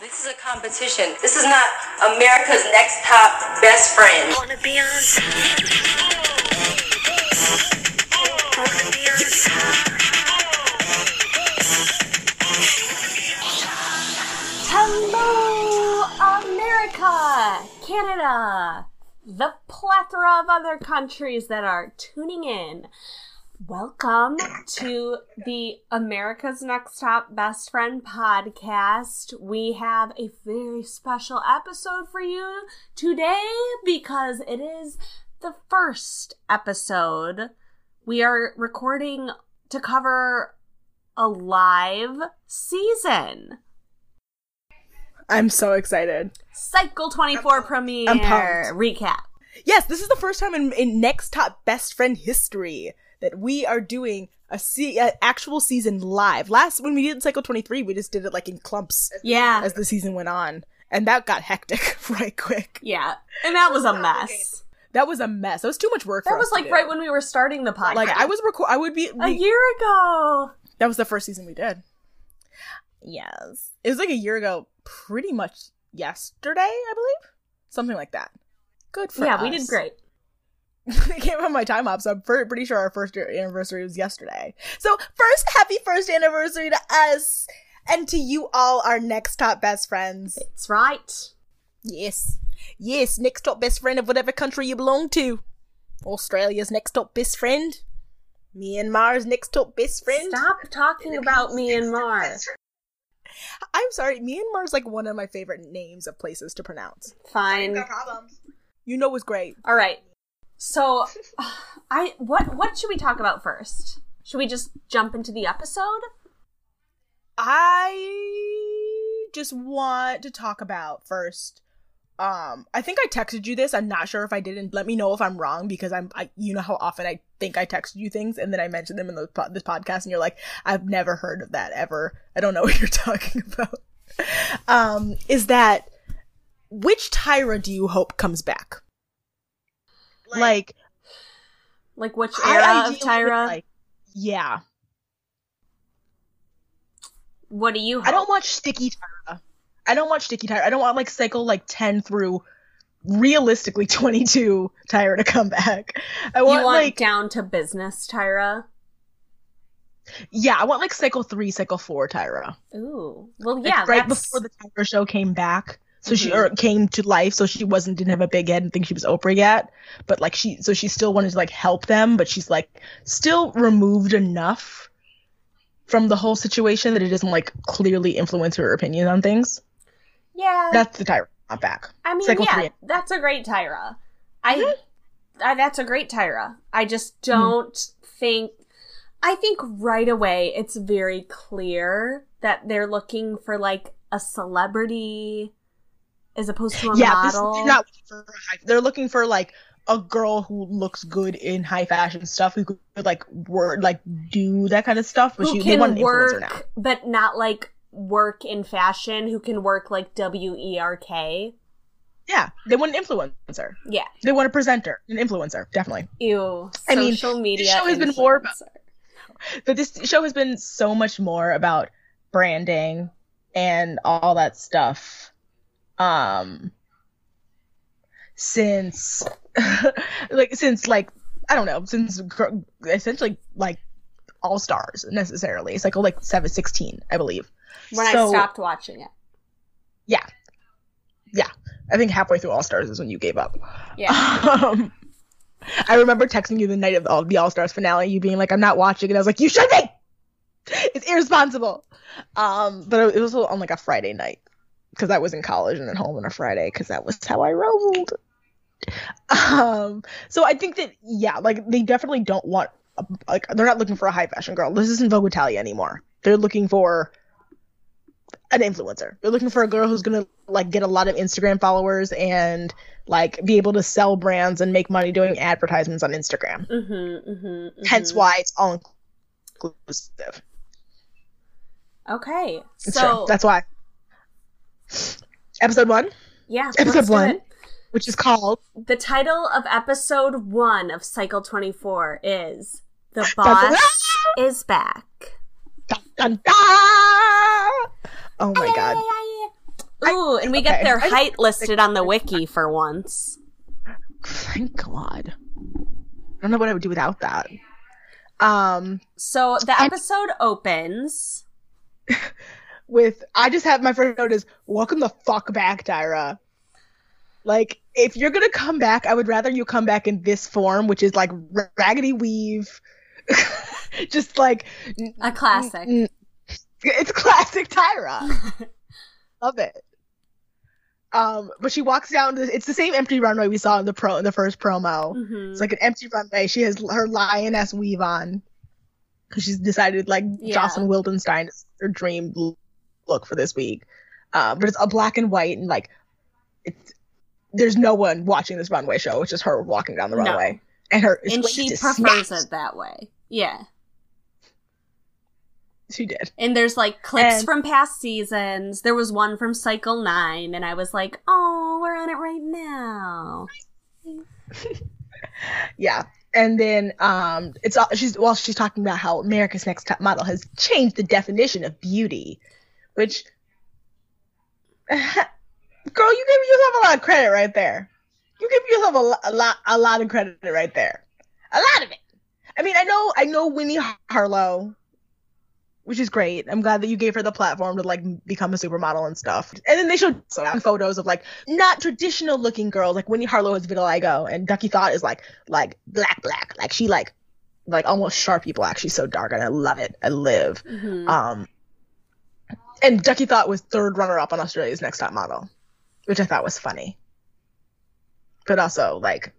This is a competition. This is not America's next top best friend. Wanna be on. Hello, America, Canada, the plethora of other countries that are tuning in. Welcome to the America's Next Top Best Friend podcast. We have a very special episode for you today because it is the first episode. We are recording to cover a live season. I'm so excited. Cycle 24 premiere I'm recap. Yes, this is the first time in, in Next Top Best Friend history that we are doing a se- a actual season live. Last when we did Cycle 23, we just did it like in clumps Yeah. as the season went on, and that got hectic right quick. Yeah. And that was a mess. That was a mess. That was too much work. That for was us like right when we were starting the podcast. like I was record. I would be. a year ago. that was the first season we did. Yes, it was like a year ago, pretty much yesterday, I believe, something like that. Good for yeah, we did great. it came on my time up, so I'm pre- pretty sure our first year anniversary was yesterday. So, first, happy first anniversary to us and to you all, our next top best friends. It's right. Yes, yes, next top best friend of whatever country you belong to. Australia's next top best friend. Myanmar's next top best friend. Stop talking about Myanmar. I'm sorry, Myanmar's like one of my favorite names of places to pronounce. Fine. No problems. You know it's great. All right. So, I what what should we talk about first? Should we just jump into the episode? I just want to talk about first. Um, I think I texted you this. I'm not sure if I didn't. Let me know if I'm wrong because I'm. I, you know how often I think I texted you things and then I mentioned them in the, this podcast and you're like, I've never heard of that ever. I don't know what you're talking about. Um, is that which Tyra do you hope comes back? Like, Like which era of Tyra? like- yeah, what do you? Hope? I don't watch Sticky Tyra. I don't watch Sticky Tyra. I don't want like cycle like ten through realistically twenty two Tyra to come back. I want, want like down to business, Tyra? yeah, I want like cycle three, cycle four Tyra. Ooh. Well, Like, yeah. right that's- before the Tyra show came back. So she Mhm. or came to life, so she wasn't didn't have a big head and think she was Oprah yet. But like she, so she still wanted to like help them, but she's like still removed enough from the whole situation that it doesn't like clearly influence her opinion on things. Yeah. That's the Tyra not back. I mean, Cycle yeah, that's a great Tyra. I, Mm-hmm. I, that's a great Tyra. I just don't think. I think right away it's very clear that they're looking for like a celebrity as opposed to a yeah, this, model. they're not looking for high, they're looking for like a girl who looks good in high fashion stuff who could like work like do that kind of stuff, but who she can work, but not like work in fashion. Who can work like W E R K? Yeah, they want an influencer. Yeah. They want a presenter, an influencer, definitely. Ew. I mean, social media. this show has been more about- But this show has been so much more about branding and all that stuff. Um since like since like I don't know, since gr- essentially like all stars necessarily. It's like oh, like seven sixteen, I believe. when I stopped watching it. Yeah. Yeah. I think halfway through All Stars is when you gave up. Yeah. Um, I remember texting you the night of the All, the All Stars finale, you being like, "I'm not watching," and I was like, "You should be. It's irresponsible." Um, but it was on like a Friday night because I was in college and at home on a Friday because that was how I rolled. Um, so I think that yeah, like they definitely don't want a, like they're not looking for a high fashion girl. This isn't Vogue Italia anymore. They're looking for an influencer. They're looking for a girl who's gonna like get a lot of Instagram followers and like be able to sell brands and make money doing advertisements on Instagram. Mm-hmm, mm-hmm, Hence why it's all inclusive. Okay. So. That's why. Episode one, yeah, episode one. it. which is called The title of episode one of Cycle Twenty Four is "The Boss is Back." dun, dun, dun. Oh my god. Ooh, and we get okay. their height listed on the wiki for once. Thank God. I don't know what I would do without that. Um, So the I- episode opens. with I just have my first note is welcome the fuck back, Tyra. Like, if you're gonna come back, I would rather you come back in this form, which is like raggedy weave, just like A classic. Mm, It's classic Tyra. Love it. Um, but she walks down. The, it's the same empty runway we saw in the pro in the first promo. Mhm. It's like an empty runway. She has her lioness weave on because she's decided like Yeah. Jocelyn Wildenstein is her dream look for this week. Uh, but it's a black and white and like it's there's no one watching this runway show. It's just her walking down the No. runway and her and she prefers it that way. Yeah. She did. And there's like clips And- from past seasons. There was one from Cycle 9, and I was like, oh, we're on it right now. Yeah. And then um it's all she's well she's talking about how America's Next Top Model has changed the definition of beauty, which girl, you give yourself a lot of credit right there. You give yourself a, lo- a lot a lot of credit right there. A lot of it. I mean, I know I know Winnie Harlow, which is great. I'm glad that you gave her the platform to like become a supermodel and stuff. And then they showed some photos of like not traditional looking girls. Like Winnie Harlow is vitiligo, and Duckie Thot is like like black black. Like she like like almost sharpie black. She's so dark, and I love it. I live. Mhm. Um, and Duckie Thot was third runner up on Australia's Next Top Model, which I thought was funny. But also, like,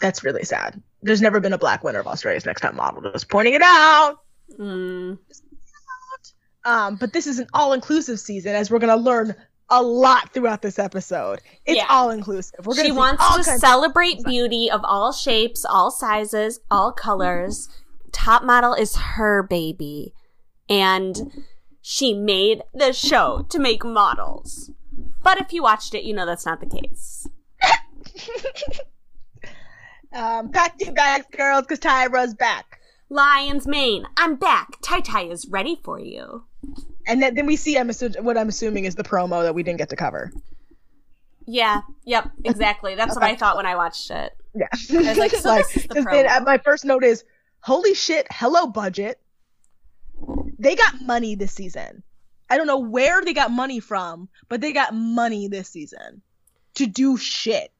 that's really sad. There's never been a black winner of Australia's Next Top Model. Just pointing it out. Mm. Um, but this is an all-inclusive season, as we're gonna learn a lot throughout this episode. It's Yeah. all-inclusive. We're gonna She wants to celebrate beauty of all shapes, all sizes, all colors. Top model is her baby. And she made the show to make models. But if you watched it, you know that's not the case. um, pack your bags, girls, because Tyra's back. Lion's Mane, I'm back. Tai Tai is ready for you. And then, then we see I'm assu- what I'm assuming is the promo that we didn't get to cover. Yeah, yep, exactly. That's what I thought when I watched it. Yeah. I was like, so this is the then, promo. uh, my first note is, holy shit, hello budget. They got money this season. I don't know where they got money from, but they got money this season to do shit.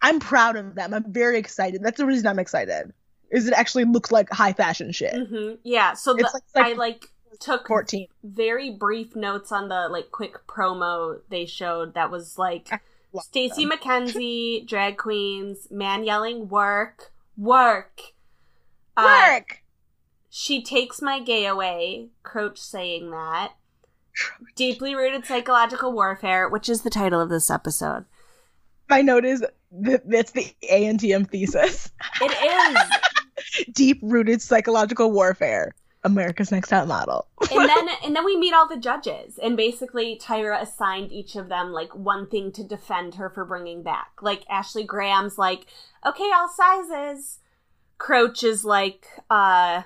I'm proud of them. I'm very excited. That's the reason I'm excited. Is it actually looks like high fashion shit. hmm Yeah, so the, like- I like took 14. very brief notes on the like quick promo they showed that was like love Stacey. McKenzie, drag queens, man yelling work, work. Uh, Work. She takes my gay away, Croach saying that. Deeply rooted psychological warfare, which is the title of this episode. My note is that that's the ANTM thesis. It is. Deep rooted psychological warfare. America's Next Top Model. and then and then we meet all the judges and basically tyra assigned each of them like one thing to defend her for bringing back like ashley graham's like okay all sizes croach is like uh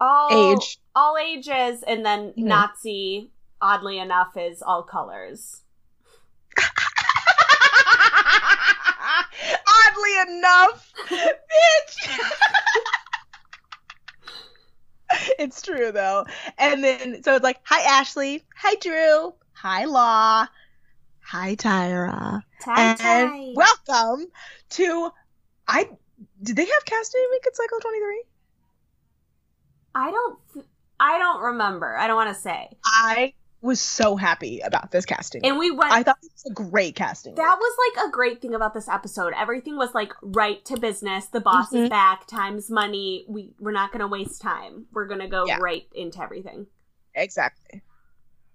all Age. all ages and then Mhm. nazi oddly enough is all colors Oddly enough, bitch. it's true though. And then so it's like, hi Ashley, hi Drew, hi Law, hi Tyra, tie and welcome to. I did they have casting week at Cycle Twenty Three? I don't i don't remember i don't want to say I was so happy about this casting. and we went I thought it was a great casting. That was like a great thing about this episode. Everything was like right to business. The boss is Mhm. back. Time's money. We we're not gonna waste time. We're gonna go Yeah. right into everything. Exactly.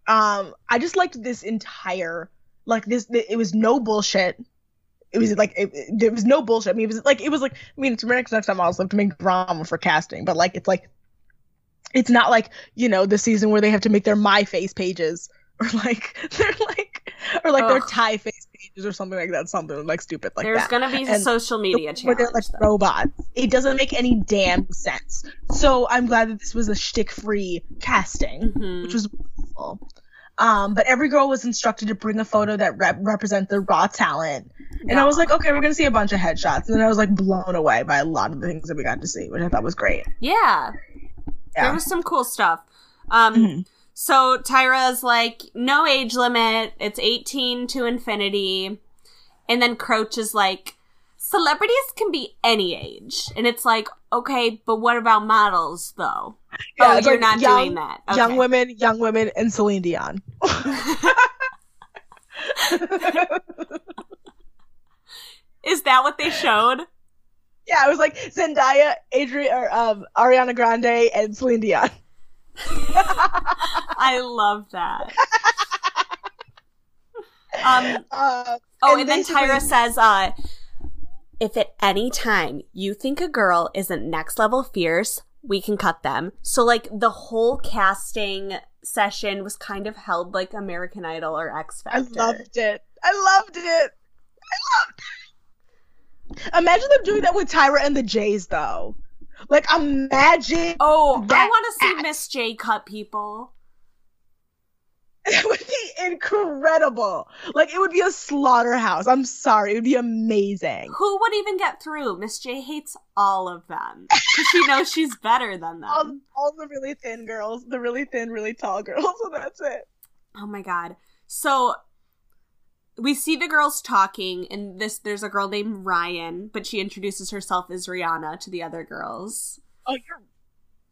Um, I just liked this entire like this. It was no bullshit. It was like it, it- there was no bullshit. I mean, it was like it was like I mean, it's America's Next Top Models have to make drama for casting, but like it's like it's not like you know the season where they have to make their my face pages or like they're like or like their Ugh. tie face pages or something like that. Something like stupid like There's that. gonna be And social media where they're like though. robots. It doesn't make any damn sense. So I'm glad that this was a shtick free casting Mhm. which was wonderful. Um, but every girl was instructed to bring a photo that rep- represent their raw talent. And I was like, okay, we're gonna see a bunch of headshots. And then I was like blown away by a lot of the things that we got to see, which I thought was great. Yeah. There was some cool stuff. Um, Mhm. so Tyra's like, no age limit. It's 18 to infinity. And then Croach is like, celebrities can be any age. And it's like, okay, but what about models though? Yeah, oh, you're like not young- doing that. Okay. Young women, young women, and Celine Dion. Is that what they showed? Yeah, it was like Zendaya, Adrian, or um, Ariana Grande, and Celine Dion. I love that. um, Uh, Oh, and, And then Tyra says, uh, if at any time you think a girl isn't next level fierce, we can cut them. So, like, the whole casting session was kind of held like American Idol or X Factor. I loved it. I loved it. I loved it. Imagine them doing that with Tyra and the Jays, though. Like, imagine Oh, I want to see Miss J cut people. It would be incredible. Like it would be a slaughterhouse. I'm sorry, it would be amazing. Who would even get through? Miss J hates all of them because she knows she's better than them. All, all the really thin girls, the really thin, really tall girls, so that's it. Oh my god. So we see the girls talking and this there's a girl named Ryan, but she introduces herself as Rihanna to the other girls. Oh, you're.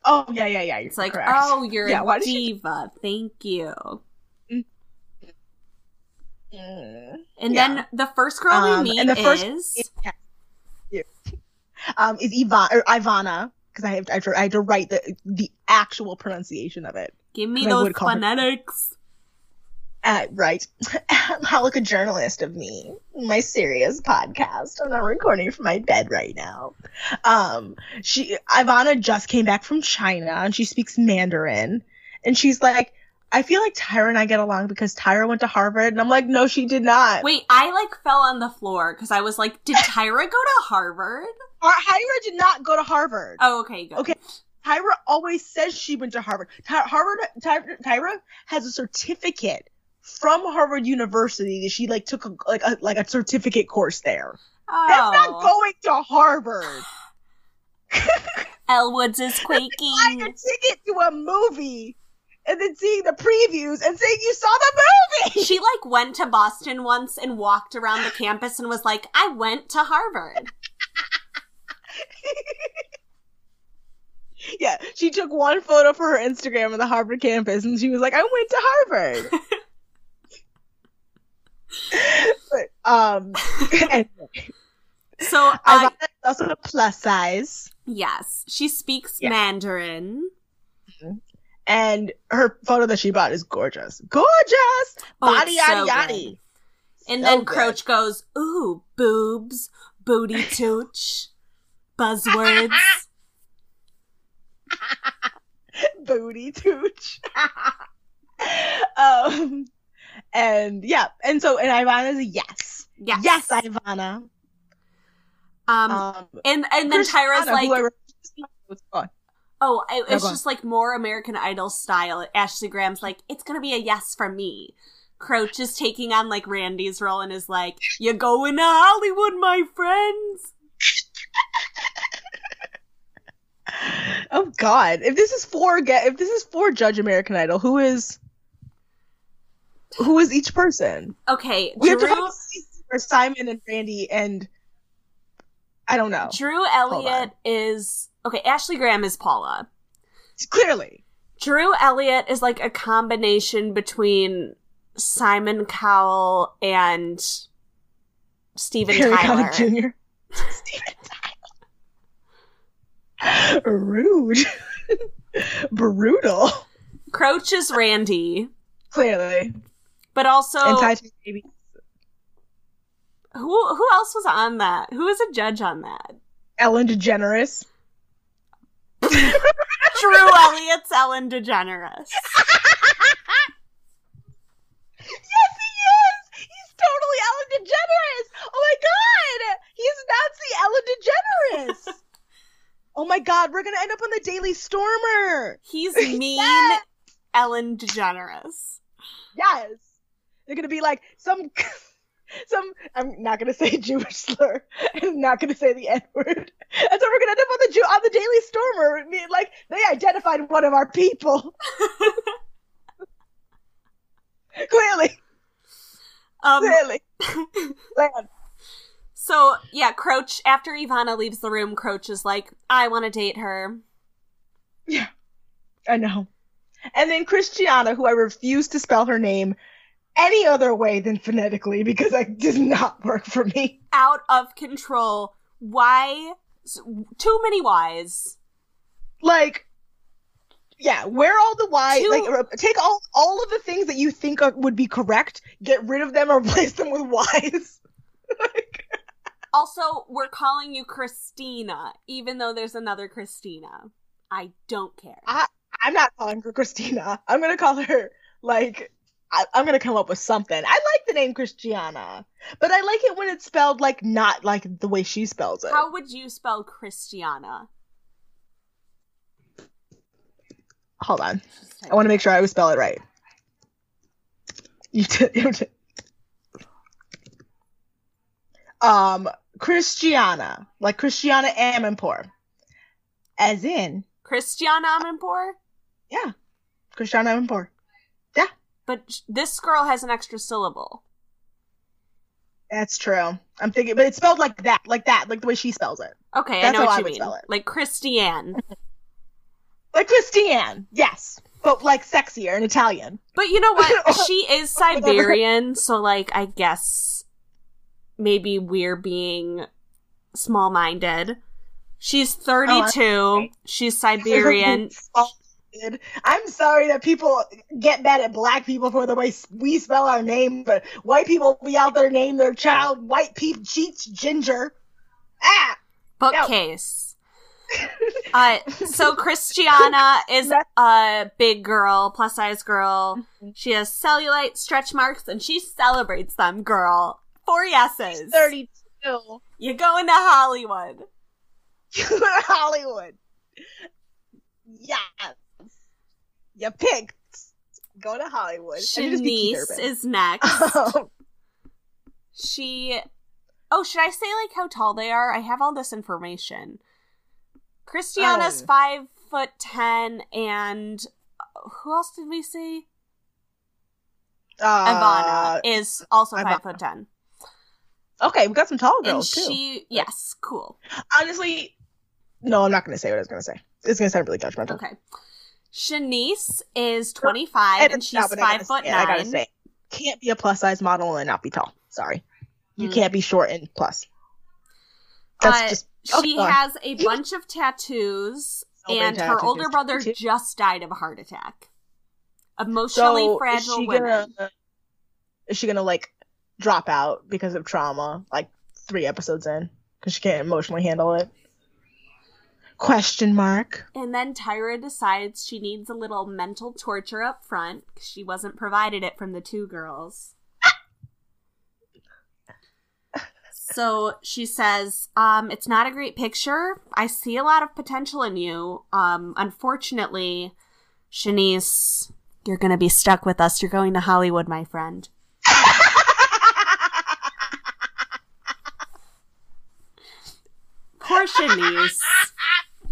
Oh yeah, yeah, yeah. It's like, correct. "Oh, you're Yeah, a does she- diva. Thank you." Mm. And Yeah. then the first girl Um, we meet and the first- is Yeah. Um, is Ivan or Ivana? Because I have I I have to write the the actual pronunciation of it. Give me those call her- phonetics. Uh, right. Like a journalist of me. My serious podcast. I'm not recording from my bed right now. Um, she Ivana just came back from China and she speaks Mandarin. And she's like, I feel like Tyra and I get along because Tyra went to Harvard. And I'm like, no, she did not. Wait, I like fell on the floor because I was like, did Tyra go to Harvard? Har- Tyra did not go to Harvard. Oh, okay, good. Okay. Tyra always says she went to Harvard. Ty- Harvard, Ty- Tyra has a certificate from Harvard University that she like took a, like a like a certificate course there. Oh, That's not oh. going to Harvard. Elle Woods is quaking. Buying a ticket to a movie and then seeing the previews and saying you saw the movie. She like went to Boston once and walked around the campus and was like, I went to Harvard. yeah, she took one photo for her Instagram of the Harvard campus and she was like, I went to Harvard. But, um, anyway. So, uh, Ivana is also a plus size. yes, she speaks Yeah. Mandarin. And her photo that she bought is gorgeous. Gorgeous! Oh, Body so yaddy yaddy. And So then good. Croach goes, ooh, boobs, booty tooch, buzzwords. Booty tooch. um, and yeah, and so, and Ivana's a yes. Yes. Yes, Ivana. Um, Um, and, and then Tyra's like, who I wrote- What's going on? oh, it- No, it's just like more American Idol style. Ashley Graham's like, it's gonna be a yes for me. Croach is taking on like Randy's role and is like, "You're going to Hollywood, my friends? Oh God! If this is for get, if this is for Judge American Idol, who is who is each person? Okay, We have to Drew, find a for Simon and Randy and I don't know. Drew. Elliott is, okay, Ashley Graham is Paula. Clearly, Drew Elliott is like a combination between Simon Cowell and Stephen Harry Tyler. Connick Jr. Steven Tyler. Rude. Brutal. Croach is Randy, Clearly. But also and Titan Baby. who who else was on that? Who was a judge on that? Ellen DeGeneres. Drew Elliott's Ellen DeGeneres. Yes, he is. He's totally Ellen DeGeneres. Oh my god, he's Nazi Ellen DeGeneres. oh my god, we're gonna end up on the Daily Stormer. He's mean Yes. Ellen DeGeneres. Yes. They're gonna be like some some I'm not gonna say Jewish slur I'm not gonna say the N word. And so we're gonna end up on the Jew on the Daily Stormer. I mean, Like they identified one of our people. clearly, Um, clearly. Land. so yeah, Croach. After Ivana leaves the room, Croach is like, "I want to date her." Yeah. I know. And then Christiana, who I refuse to spell her name any other way than phonetically because that does not work for me. Out of control. Why? Too many whys. like yeah where all the y Two- like take all all of the things that you think are, would be correct get rid of them or replace them with y's like, Also, we're calling you Christina, even though there's another Christina. I don't care. i'm not calling her christina i'm gonna call her like I, i'm gonna come up with something i like the name christiana but i like it when it's spelled like not like the way she spells it How would you spell Christiana? hold on i want to make sure i would spell it right you did, you did. um christiana like christiane amanpour as in Christiane Amanpour? Yeah. Christiane Amanpour. But this girl has an extra syllable. That's true. I'm thinking, but it's spelled like that, like that, like the way she spells it. Okay, I That's know how what I you would mean. spell it. Like Christiane. Like Christiane, yes, but like sexier in Italian. But you know what? she is Siberian, so like I guess maybe we're being small minded. She's 32. She's Siberian. I'm sorry that people get mad at black people for the way we spell our name, but white people be out there name their child white peep cheats ginger. Ah, Bookcase. Uh, so Christiana is a big girl, plus size girl. She has cellulite, stretch marks, and she celebrates them, girl. Four yeses. thirty-two. You going to Hollywood. You're going to Hollywood. Yes. You picked. Go to Hollywood. I should just be Keith Shanice is next. Um, She. Oh, should I say like how tall they are? I have all this information. Christiana's Oh. five foot ten, and uh, who else did we see? Ivana uh, is also Ivana. five foot ten, Okay, we got some tall and girls too. she yes, cool. Honestly, no, I'm not going to say what I was going to say. It's going to sound really judgmental. Okay. Shanice is twenty five, and she's five foot say- nine. I gotta say, can't be a plus size model and not be tall. Sorry, you Hmm. can't be short and plus. That's Uh, just oh, she go on. has a bunch of tattoos, So and her older brother just died of a heart attack. Emotionally so fragile is she women. gonna is she gonna like drop out because of trauma like three episodes in because she can't emotionally handle it question mark And then Tyra decides she needs a little mental torture up front because she wasn't provided it from the two girls. so she says, um, it's not a great picture. I see a lot of potential in you. Um, unfortunately, Shanice, you're gonna be stuck with us. You're going to Hollywood, my friend. Poor Shanice.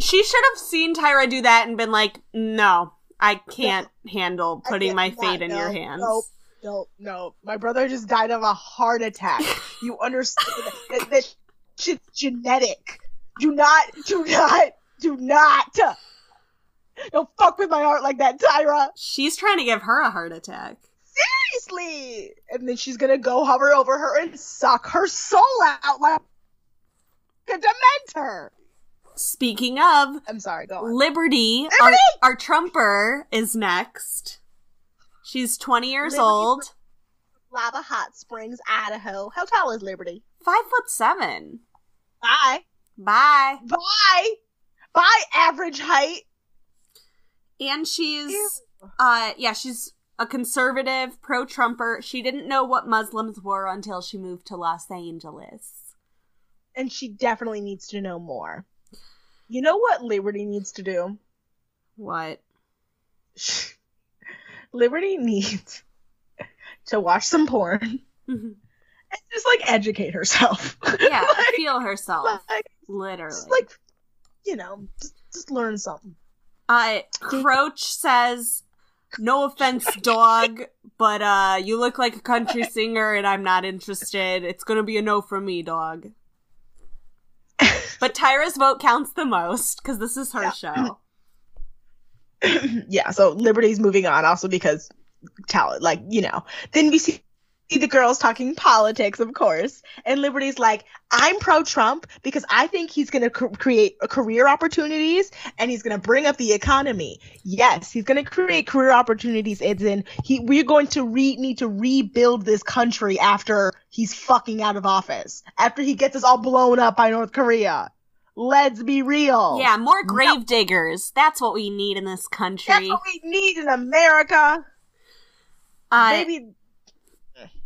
She should have seen Tyra do that and been like, no, I can't handle putting can't- my not- fate in no, your hands. no no no my brother just died of a heart attack. You understand that, that, that shit's genetic. Do not do not do not. Don't fuck with my heart like that tyra. She's trying to give her a heart attack. seriously. And then she's gonna go hover over her and suck her soul out like a dementor Speaking of, i'm sorry go on Liberty, our, Liberty! our Trumper, is next. She's 20 years Liberty old, lava hot springs idaho how tall is liberty five foot seven. bye Bye. bye bye average height And she's, Ew. uh, yeah, she's a conservative, pro Trumper. She didn't know what Muslims were until she moved to Los Angeles. and she definitely needs to know more. You know what Liberty needs to do? What? Liberty needs to watch some porn Mhm. and just like educate herself. yeah, like, feel herself. like, Literally. just, like, you know, just, just learn something. Uh, Croach says, "No offense, dog, but uh, you look like a country singer, and I'm not interested. It's gonna be a no from me, dog." But Tyra's vote counts the most because this is her Yeah. show. yeah, so Liberty's moving on also because talent, like, you know. Then we see the girls talking politics, of course, and Liberty's like, I'm pro Trump because I think he's going to cr- create career opportunities and he's going to bring up the economy. Yes, he's going to create career opportunities. It's in, he, we're going to re- need to rebuild this country after he's fucking out of office, after he gets us all blown up by North Korea. Let's be real. Yeah, more grave diggers. That's what we need in this country. That's what we need in America. Uh, Maybe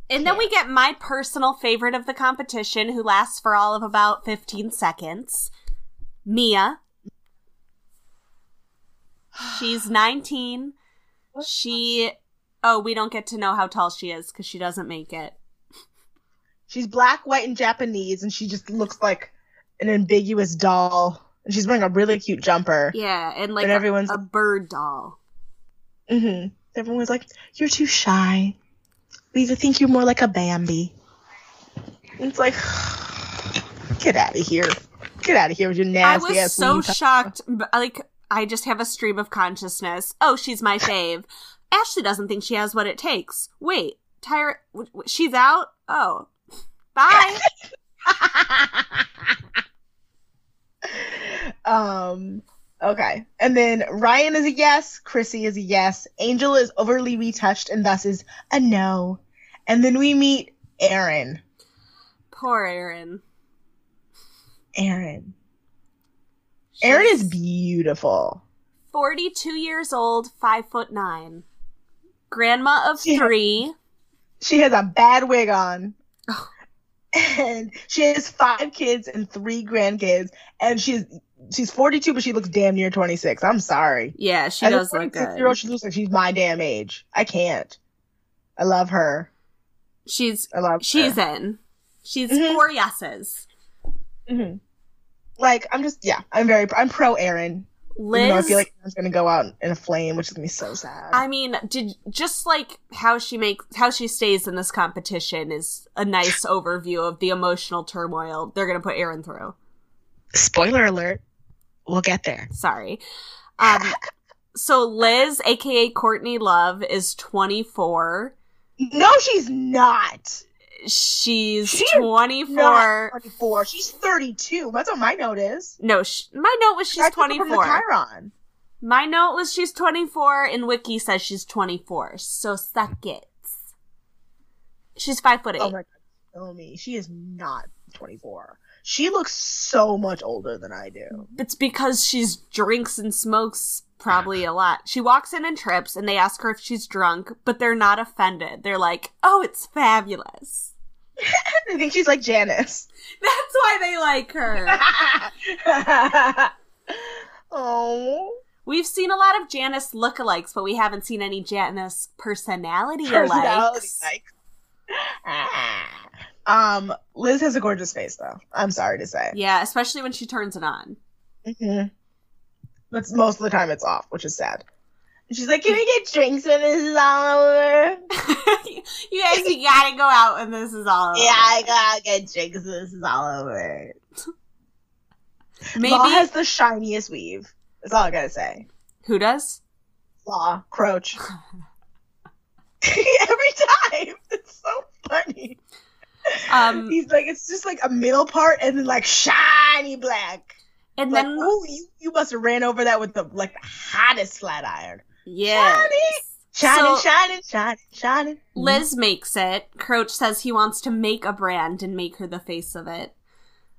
and then we get my personal favorite of the competition, who lasts for all of about 15 seconds. Mia. She's 19. She. Oh, we don't get to know how tall she is because she doesn't make it. she's black, white, and Japanese, and she just looks like an ambiguous doll. And she's wearing a really cute jumper. Yeah, and like And a- everyone's- a, bird doll. hmm Everyone's like, "You're too shy. We think you're more like a Bambi." And it's like, get out of here. Get out of here with your nasty I was ass. so shocked. Like, I just have a stream of consciousness. Oh, she's my fave. Ashley doesn't think she has what it takes. Wait, Tyra, w- w- she's out? Oh. Bye. um. Okay. And then Ryan is a yes. Chrissy is a yes. Angel is overly retouched and thus is a no. And then we meet Aaron. Poor Aaron. Aaron. Aaron is beautiful. 42 years old, 5 foot 9. Grandma of Yeah. 3. She has a bad wig on. Oh. And she has five kids and three grandkids. And she's she's 42, but she looks damn near 26. I'm sorry. Yeah, she As does look 26 year old, she looks like she's my damn age. I can't. I love her. She's I love she's her. in. She's Mhm. four yeses. hmm Like I'm just yeah. I'm very I'm pro Aaron. Liz Even though I feel like Aaron's gonna go out in a flame, which is gonna be so sad. I mean, did just like how she makes how she stays in this competition is a nice overview of the emotional turmoil they're gonna put Aaron through. Spoiler alert. We'll get there. Sorry. Um so Liz, aka Courtney Love, is twenty four. No, she's not. She's She is twenty Not four. 24. She's 32. That's what my note is. No, sh- my note was she's her twenty from the. Chiron. My note was she's twenty four, and Wiki says she's twenty four. So suck it. She's five foot eight. Oh my god, kill me. She is not 24. She looks so much older than I do. It's because she's drinks and smokes probably a lot. She walks in and trips, and they ask her if she's drunk, but they're not offended. They're like, "Oh, it's fabulous." I think she's like Janice. That's why they like her. oh. We've seen a lot of Janice lookalikes, but we haven't seen any Janice personality Personality alikes. like. Ah. Um, Liz has a gorgeous face, though. I'm sorry to say. Yeah, especially when she turns it on. hmm But most of the time it's off, which is sad. And she's like, "Can we get drinks when this is all over?" you guys, you gotta go out when this is all over. Yeah, I gotta get drinks when this is all over. maybe Law has the shiniest weave. That's all I gotta say. who does? Law, Croach. Every time, it's so funny. Um, He's like, it's just like a middle part and then like shiny black. and Like, then ooh, you, you must have ran over that with the like the hottest flat iron. yeah, Shining, So- shining, shining, shining. Liz makes it. Croach says he wants to make a brand and make her the face of it.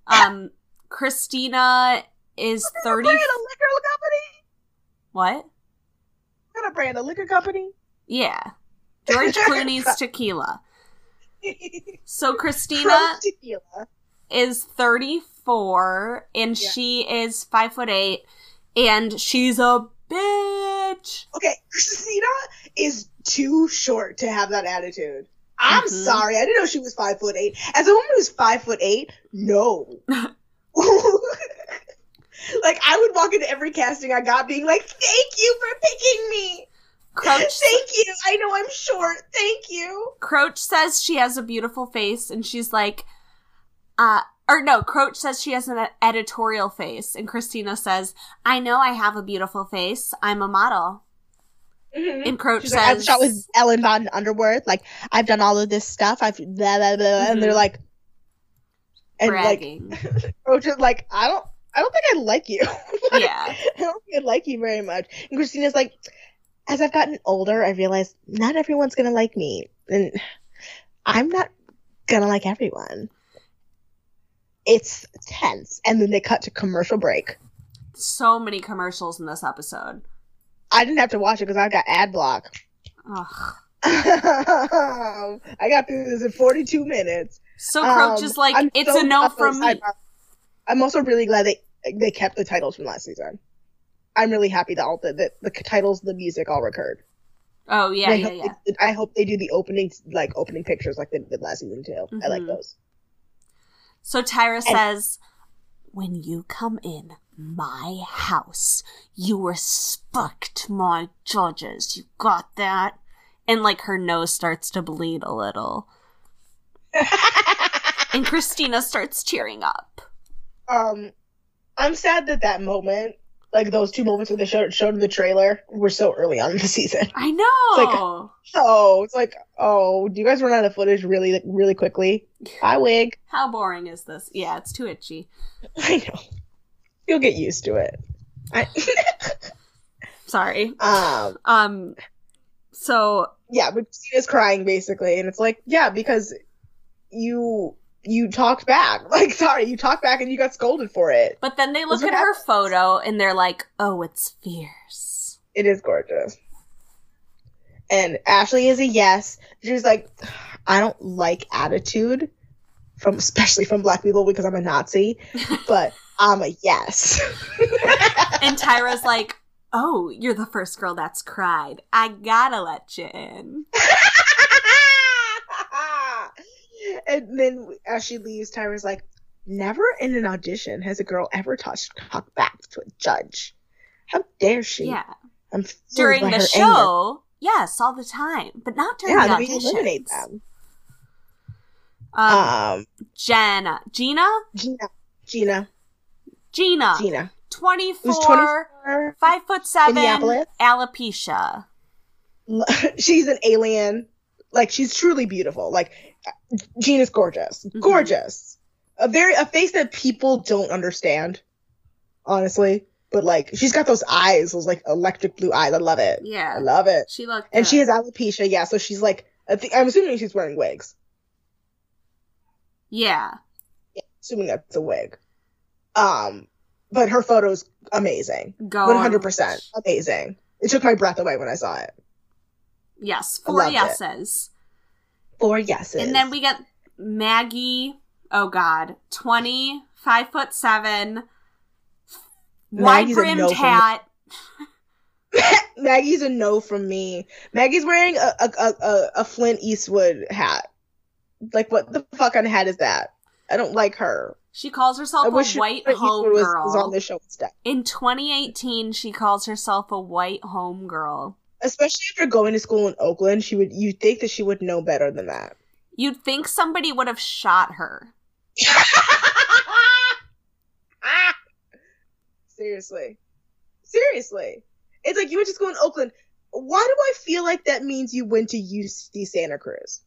Um, Christina is thirty. brand a liquor company? What? What a brand a liquor company? Yeah, George Clooney's tequila. So Christina is 34 and Yeah. she is 5 foot 8 and she's a bitch. Okay, Christina is too short to have that attitude. I'm Mhm. sorry, I didn't know she was five foot eight. As a woman who's five foot eight, no. like I would walk into every casting I got being like, "Thank you for picking me. Crouch Thank you. I know I'm short. Thank you." Crouch says she has a beautiful face, and she's like, uh, or no, Crouch says she has an editorial face, and Christina says, I know I have a beautiful face. I'm a model. And Croach She's like, I've says, shot with Ellen Von Unwerth. Like I've done all of this stuff. I've blah blah blah, and they're Mhm. like, and bragging. like, Roach is like, I don't, I don't think I like you. Like, yeah. I don't think I like you very much. And Christina's like, as I've gotten older, I realized not everyone's gonna like me, and I'm not gonna like everyone. It's tense, and then they cut to commercial break. So many commercials in this episode. I didn't have to watch it because I've got ad block. Ugh. I got through this in 42 minutes. So Croach Um, is like, I'm it's so a no from me. I'm also really glad they they kept the titles from last season. I'm really happy that all the, the, the titles, the music all recurred. Oh, yeah, I yeah, yeah. they- I hope they do the opening like opening pictures like they did last season too. I like Mhm. those. So Tyra says, When you come in my house, you respect my judges. You got that? And like her nose starts to bleed a little. And Christina starts cheering up. um, I'm sad that that moment, like those two moments where they showed showed in the trailer, were so early on in the season. I know. It's Like oh, it's like, oh, do you guys run out of footage really, like, really quickly? Bye, wig. How boring is this? Yeah, it's too itchy. I know. You'll get used to it. I, Sorry. um, Um so yeah, but Christina's crying basically, and it's like, yeah, because you you talked back. Like, sorry, you talked back and you got scolded for it. but then they look at what her photo and they're like, "Oh, it's fierce." It is gorgeous. And Ashley is a yes. She's like, I don't like attitude from especially from black people because I'm a Nazi, but I'm a yes. And Tyra's like, "Oh, you're the first girl that's cried. I gotta let you in." And then as she leaves, Tyra's like, never in an audition has a girl ever touched back to a judge. How dare she? Yeah. I'm During the show, yes, all the time, but not during Yeah, the me auditions. eliminate them. Um, Um, Jenna, Gina, Gina, Gina, Gina, Gina, twenty-four, 24. five foot seven, Minneapolis? alopecia. She's an alien. Like she's truly beautiful. Like Gina's gorgeous, Mhm. gorgeous. A very a face that people don't understand, honestly. But like she's got those eyes, those like electric blue eyes. I love it. Yeah, I love it. she looks, And she has alopecia, yeah. So she's like, think I'm assuming she's wearing wigs. Yeah, Assuming that's a wig. Um, but her photo's amazing. go One hundred percent amazing. It took my breath away when I saw it. Yes, four yeses. it. Four yeses. And then we get Maggie. Oh God, twenty, five foot seven, wide brimmed no hat. Maggie's a no from me. Maggie's wearing a a, a, a Clint Eastwood hat. Like what the fuck of hat is that? I don't like her. She calls herself I a white Eastwood was, homegirl. was on this show instead. In 2018, she calls herself a white homegirl. Especially after going to school in Oakland, she would you think that she would know better than that. You'd think somebody would have shot her. Seriously. Seriously. It's like you went to school in Oakland. Why do I feel like that means you went to UC Santa Cruz?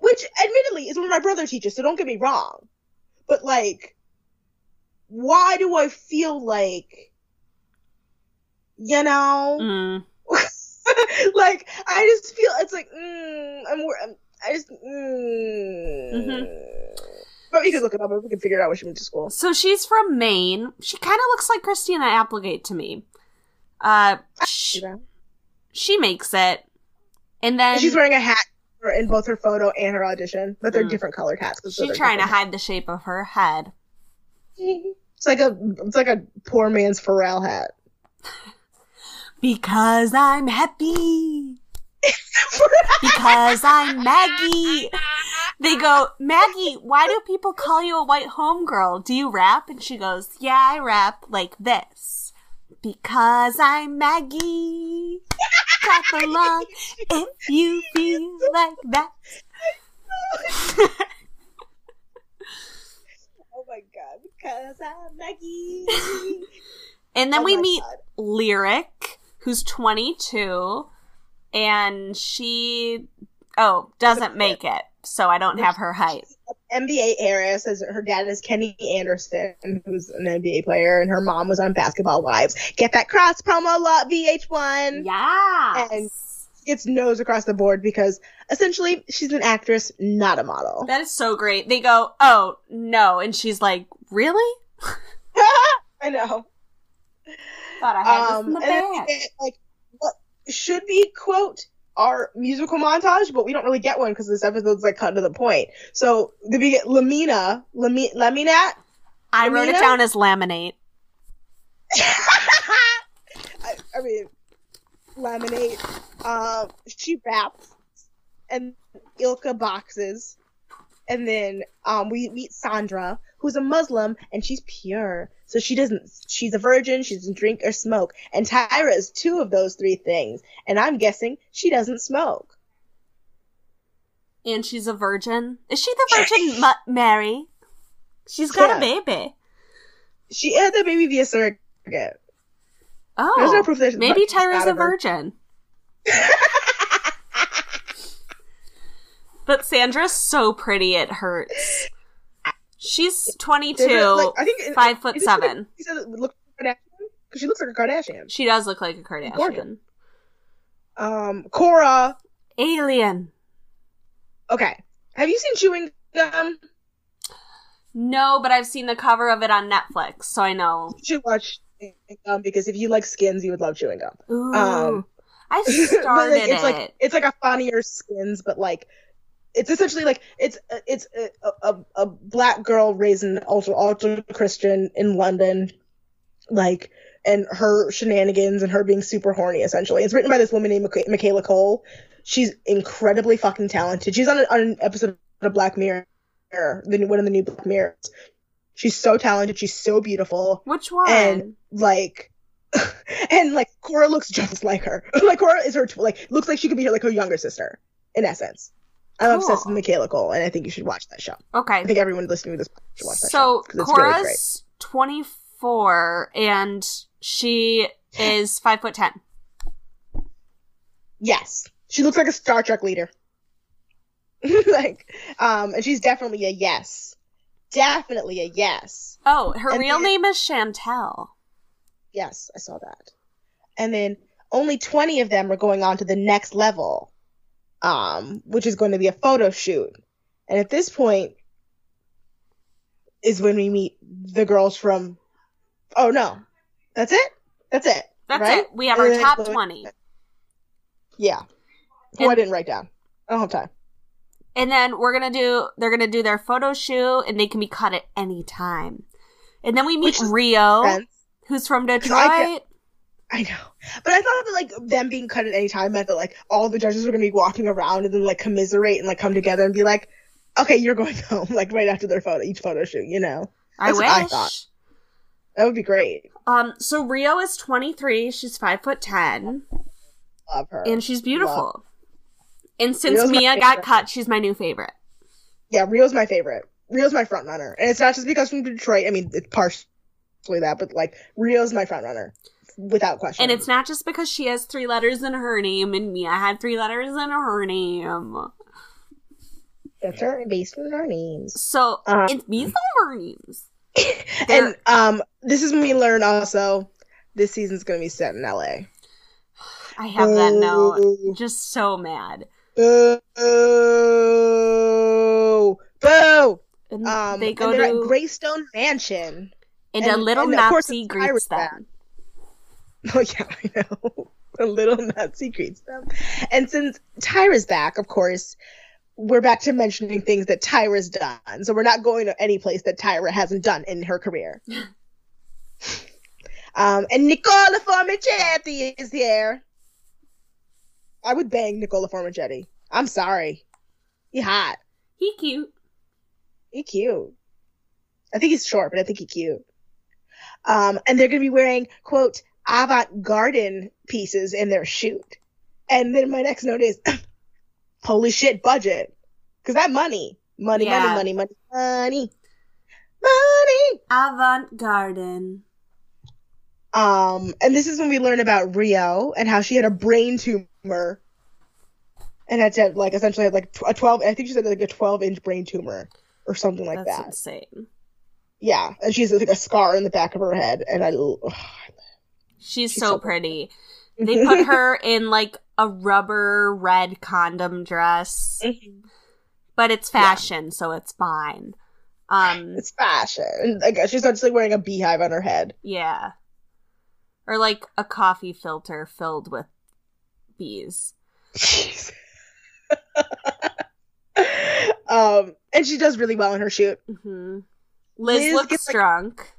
Which, admittedly, is where my brother teaches, so don't get me wrong. But, like, why do I feel like, you know? Mm. like, I just feel, it's like, mm, I'm, I'm I just, mm. Mm-hmm. But we could look it up and we can figure out where she went to school. So she's from Maine. She kind of looks like Christina Applegate to me. Uh, sh- she makes it. And then she's wearing a hat in both her photo and her audition, but they're Mm. different colored hats. she's trying to hide the shape of her head. It's like a it's like a poor man's Pharrell hat. Because I'm happy. because I'm Maggie. They go, Maggie, why do people call you a white homegirl? Do you rap? And she goes, Yeah, I rap like this. Because I'm Maggie. Clap along if you feel like that. oh my god, because I'm Maggie. And then Oh we meet God. Lyric, who's 22, and she, oh, doesn't make it. So I don't have her height. NBA heiress, as her dad is Kenny Anderson, who's an NBA player, and her mom was on Basketball Wives. Get that cross promo lot VH1. Yeah. And- Gets nose across the board because essentially she's an actress, not a model. That is so great. They go, oh, no. And she's like, really? I know. Thought I had Um, this in the bag. get, like what should be quote our musical montage, but we don't really get one because this episode's like cut to the point. So then we get Lamina, Lami- Laminat. I wrote it down as laminate. I, I mean, laminate. Um, she raps, and Ilka boxes, and then um, we meet Sandra, who's a Muslim, and she's pure. So she doesn't. She's a virgin. She doesn't drink or smoke. And Tyra is two of those three things, and I'm guessing she doesn't smoke. And she's a virgin. Is she the Virgin Ma- Mary? She's got Yeah. a baby. She had the baby via surrogate. Oh. There's no proof that maybe Tyra's a virgin. but Sandra's so pretty it hurts. She's 22, Like, I think five foot is this what seven. He said it looked like Kardashian because she looks like a Kardashian. She does look like a Kardashian. Gorgeous. Um, Cora. Alien. Okay, have you seen Chewing Gum? No, but I've seen the cover of it on Netflix, so I know. You should watch Chewing Gum because if you like skins, you would love Chewing Gum. Ooh. Um, I But, started like, it's it. like it's like a funnier skins, but like it's essentially like it's it's a, a, a black girl raised in ultra ultra Christian in London, like and her shenanigans and her being super horny essentially. It's written by this woman named Micha- Michaela Coel. She's incredibly fucking talented. She's on, a, on an episode of Black Mirror, the new- one of the new Black Mirrors. She's so talented. She's so beautiful Which one? and like and like Cora looks just like her. like Cora is her tw- like looks like she could be her like her younger sister in essence. I'm Cool. obsessed with Michaela Coel, and I think you should watch that show. okay. I think everyone listening to this should watch that show. So show 'cause it's really. Cora's 24 and she is five foot ten. Yes, she looks like a Star Trek leader. like, um, and she's definitely a yes, definitely a yes. Oh, her And real then- name is Chantel. Yes, I saw that. And then only 20 of them are going on to the next level, um, which is going to be a photo shoot. And at this point is when we meet the girls from. Oh no, that's it. That's it. That's right? it. We have And our top 20. Yeah. Who I didn't write down. I don't have time. And then we're gonna do they're gonna do their photo shoot and they can be cut at any time. And then we meet Rio, Friends. who's from Detroit. I know, but I thought that like them being cut at any time meant that like all the judges were gonna be walking around and then like commiserate and like come together and be like, okay, you're going home like right after their photo, each photo shoot, you know. I wish. I thought. That would be great. Um, so Rio is 23. She's five foot ten, Love her. and she's beautiful. And since Rio's Mia got cut, she's my new favorite. yeah, Rio's my favorite. Rio's my front runner, and it's not just because from Detroit. I mean, it's partially that, but like Rio's my front runner, without question. And it's not just because she has three letters in her name, and Mia had three letters in her name. that's her based on our names. So Uh, it's Mia's her names. And um, this is when we learn also this season's gonna be set in L.A. I have that note. Just so mad. Boo! Boo! And Um, they go and to Greystone Mansion. and, a little and Nazi greets them. Oh yeah, I know. A little Nazi greets them. And since Tyra's back, of course, we're back to mentioning things that Tyra's done. So we're not going to any place that Tyra hasn't done in her career. um, and Nicola Formichetti is here. I would bang Nicola Formichetti. I'm sorry. He hot. He cute. He cute. I think he's short, but I think he cute. Um, and they're gonna be wearing quote avant-garde pieces in their shoot. And then my next note is, holy shit, budget, because that money, money, Yeah. money, money, money, money, money. Avant Garden. Um, and this is when we learn about Rio and how she had a brain tumor. And had to like essentially had like a twelve. I think she said like a twelve inch brain tumor or something like that. That's that. insane. Yeah, and she has like a scar in the back of her head, and I. ugh. She's, She's so, so pretty. They put her in like a rubber red condom dress, but it's fashion, so it's fine. Um, It's fashion. And, Like she's not just like wearing a beehive on her head. yeah. Or like a coffee filter filled with bees. Um, and she does really well in her shoot. hmm Liz, Liz looks gets, like- drunk.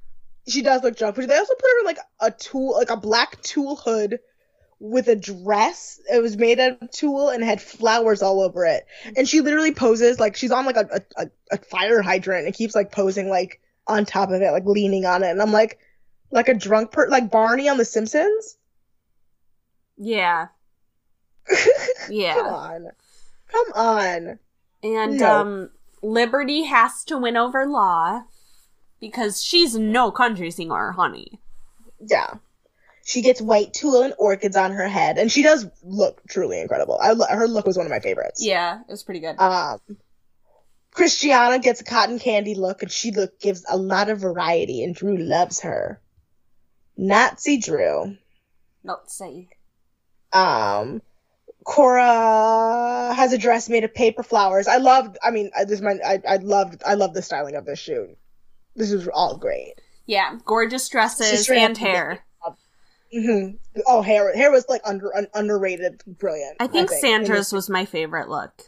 She does look drunk, but they also put her in like a tool, like a black tulle hood with a dress. It was made out of tulle and had flowers all over it. And she literally poses like she's on like a, a, a- fire hydrant and keeps like posing like on top of it, like leaning on it. And I'm like, like a drunk per, like Barney on The Simpsons. Yeah. yeah. Come on, come on. And No. um Liberty has to win over Law because she's no country singer, honey. Yeah. She gets white tulle and orchids on her head, and she does look truly incredible. I her look was one of my favorites. Yeah, it was pretty good. Um, Christiana gets a cotton candy look, and she look gives a lot of variety, and Drew loves her. Nazi Drew. Not say. Um, Cora has a dress made of paper flowers. I loved. I mean, I, this my. I, I loved. I love the styling of this shoot. This is all great. Yeah, gorgeous dresses and hair. hmm Oh, hair. Hair was like under un, underrated, brilliant. I think And Sandra's was my favorite look.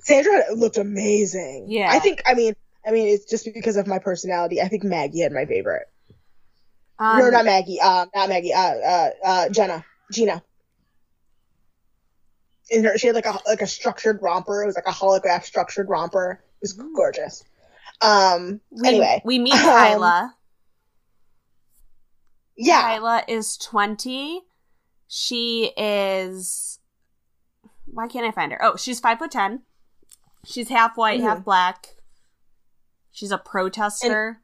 Sandra looked amazing. Yeah. I think. I mean. I mean, it's just because of my personality. I think Maggie had my favorite. Um, no, not Maggie. Uh, not Maggie. Uh, uh, uh, Jenna. Gina. In her, she had like a like a structured romper. It was like a holograph structured romper. It was gorgeous. Um. we, anyway, we meet Um, Kyla. yeah. Kyla is 20. She is. Why can't I find her? Oh, she's 5 foot 10. She's half white, half Mhm. black. She's a protester.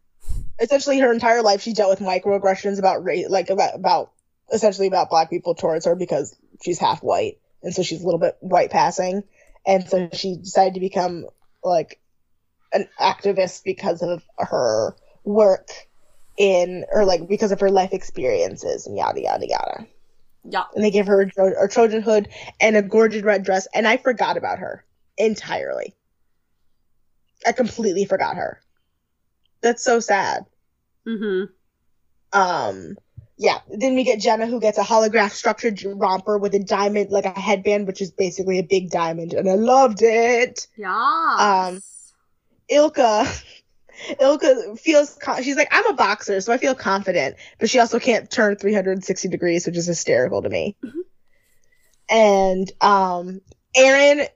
Essentially, her entire life, she dealt with microaggressions about race, like about about essentially about black people towards her because she's half white, and so she's a little bit white passing, and so she decided to become like an activist because of her work in or like because of her life experiences and yada yada yada. yeah. And they gave her a, Tro- a Trojan hood and a gorgeous red dress, and I forgot about her entirely. I completely forgot her. That's so sad. Mm-hmm. Um, yeah. Then we get Jenna, who gets a holograph structured romper with a diamond, like a headband, which is basically a big diamond, and I loved it. Yeah. Um, Ilka, Ilka feels she's like I'm a boxer, so I feel confident, but she also can't turn 360 degrees, which is hysterical to me. Mhm. And um, Aaron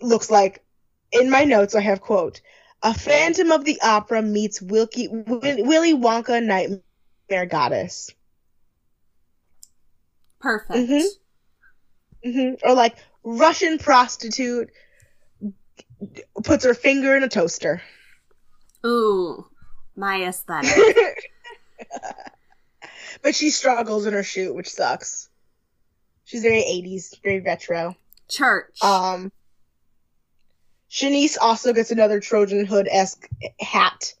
looks like in my notes I have quote a Phantom of the Opera meets Wilkie, Will, Willy Wonka Nightmare Goddess, Perfect. Mhm. hmm or like Russian prostitute puts her finger in a toaster. Ooh, my aesthetic. but she struggles in her shoot, which sucks. She's very 80s, very retro. Church. Um, Shanice also gets another Trojan Hood esque hat,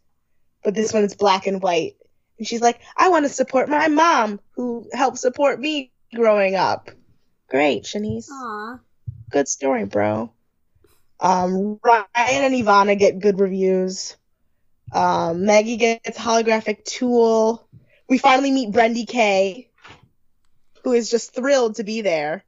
but this one is black and white. And she's like, I want to support my mom, who helped support me growing up. Great, Shanice. Aw. Good story, bro. Um, Ryan and Ivana get good reviews. Um, Maggie gets holographic tool. We finally meet Brendy K, who is just thrilled to be there.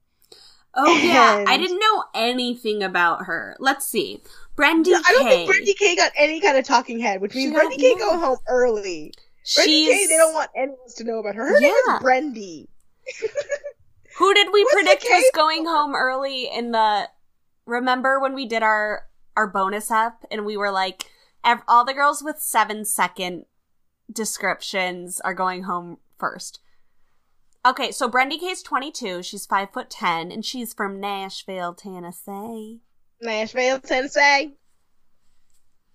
Oh yeah, And- I didn't know anything about her. Let's see. Brendy I don't think Brendy K got any kind of talking head, which means Brendy K go home early. Brendy K, they don't want anyone to know about her. Her name is Brendy. Who did we What's predict was going home early in the? Remember when we did our our bonus up and we were like, ev- all the girls with seven second descriptions are going home first. Okay, so Brendy K's twenty two. She's five foot ten, and she's from Nashville, Tennessee. Nashville, Tennessee.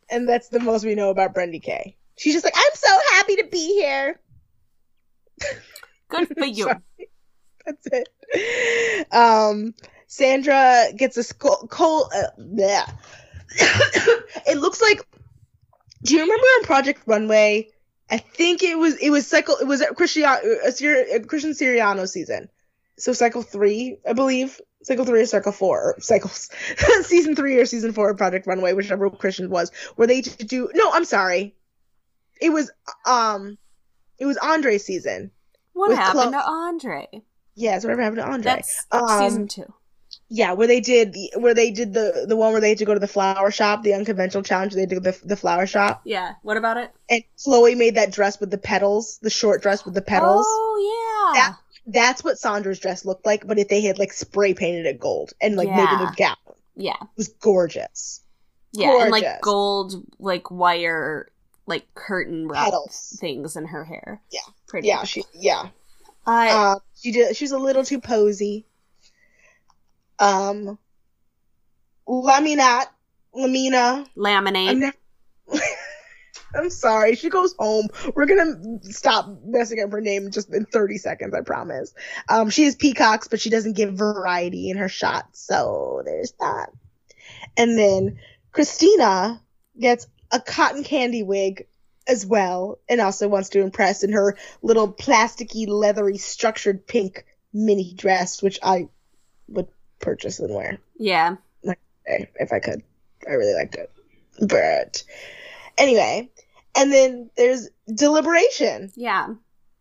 And that's the most we know about Brendy K. She's just like, I'm so happy to be here. Good for you. That's it. Um, Sandra gets a skull. Col- uh, it looks like. Do you remember on Project Runway? I think it was it was cycle it was Christian Christian Siriano season. So cycle three, I believe. Cycle three or cycle four or cycles. season three or season four of Project Runway, whichever Christian was, where they do no, I'm sorry. It was um it was Andre's season. What happened Chloe. to Andre? Yes, whatever happened to Andre. That's Um, season two. Yeah, where they did the where they did the the one where they had to go to the flower shop, the unconventional challenge. They did the the flower shop, Yeah. What about it? and Chloe made that dress with the petals, the short dress with the petals. Oh yeah. That- That's what Sandra's dress looked like, but if they had like spray painted it gold and like made Yeah. it a gown, Yeah. it was gorgeous. Yeah, and like gold, like wire, like curtain wrap Petals. things in her hair. Yeah. pretty. Yeah, she yeah. I Uh, she did. She was a little too posy. Um, Laminat, Lamina. laminate. I'm sorry. She goes home. We're gonna stop messing up her name just in 30 seconds. I promise. Um, she has peacocks, but she doesn't give variety in her shots. So there's that. And then Christina gets a cotton candy wig as well, and also wants to impress in her little plasticky, leathery, structured pink mini dress, which I would purchase and wear yeah. eh, if I could. I really liked it. But anyway, and then there's deliberation. Yeah.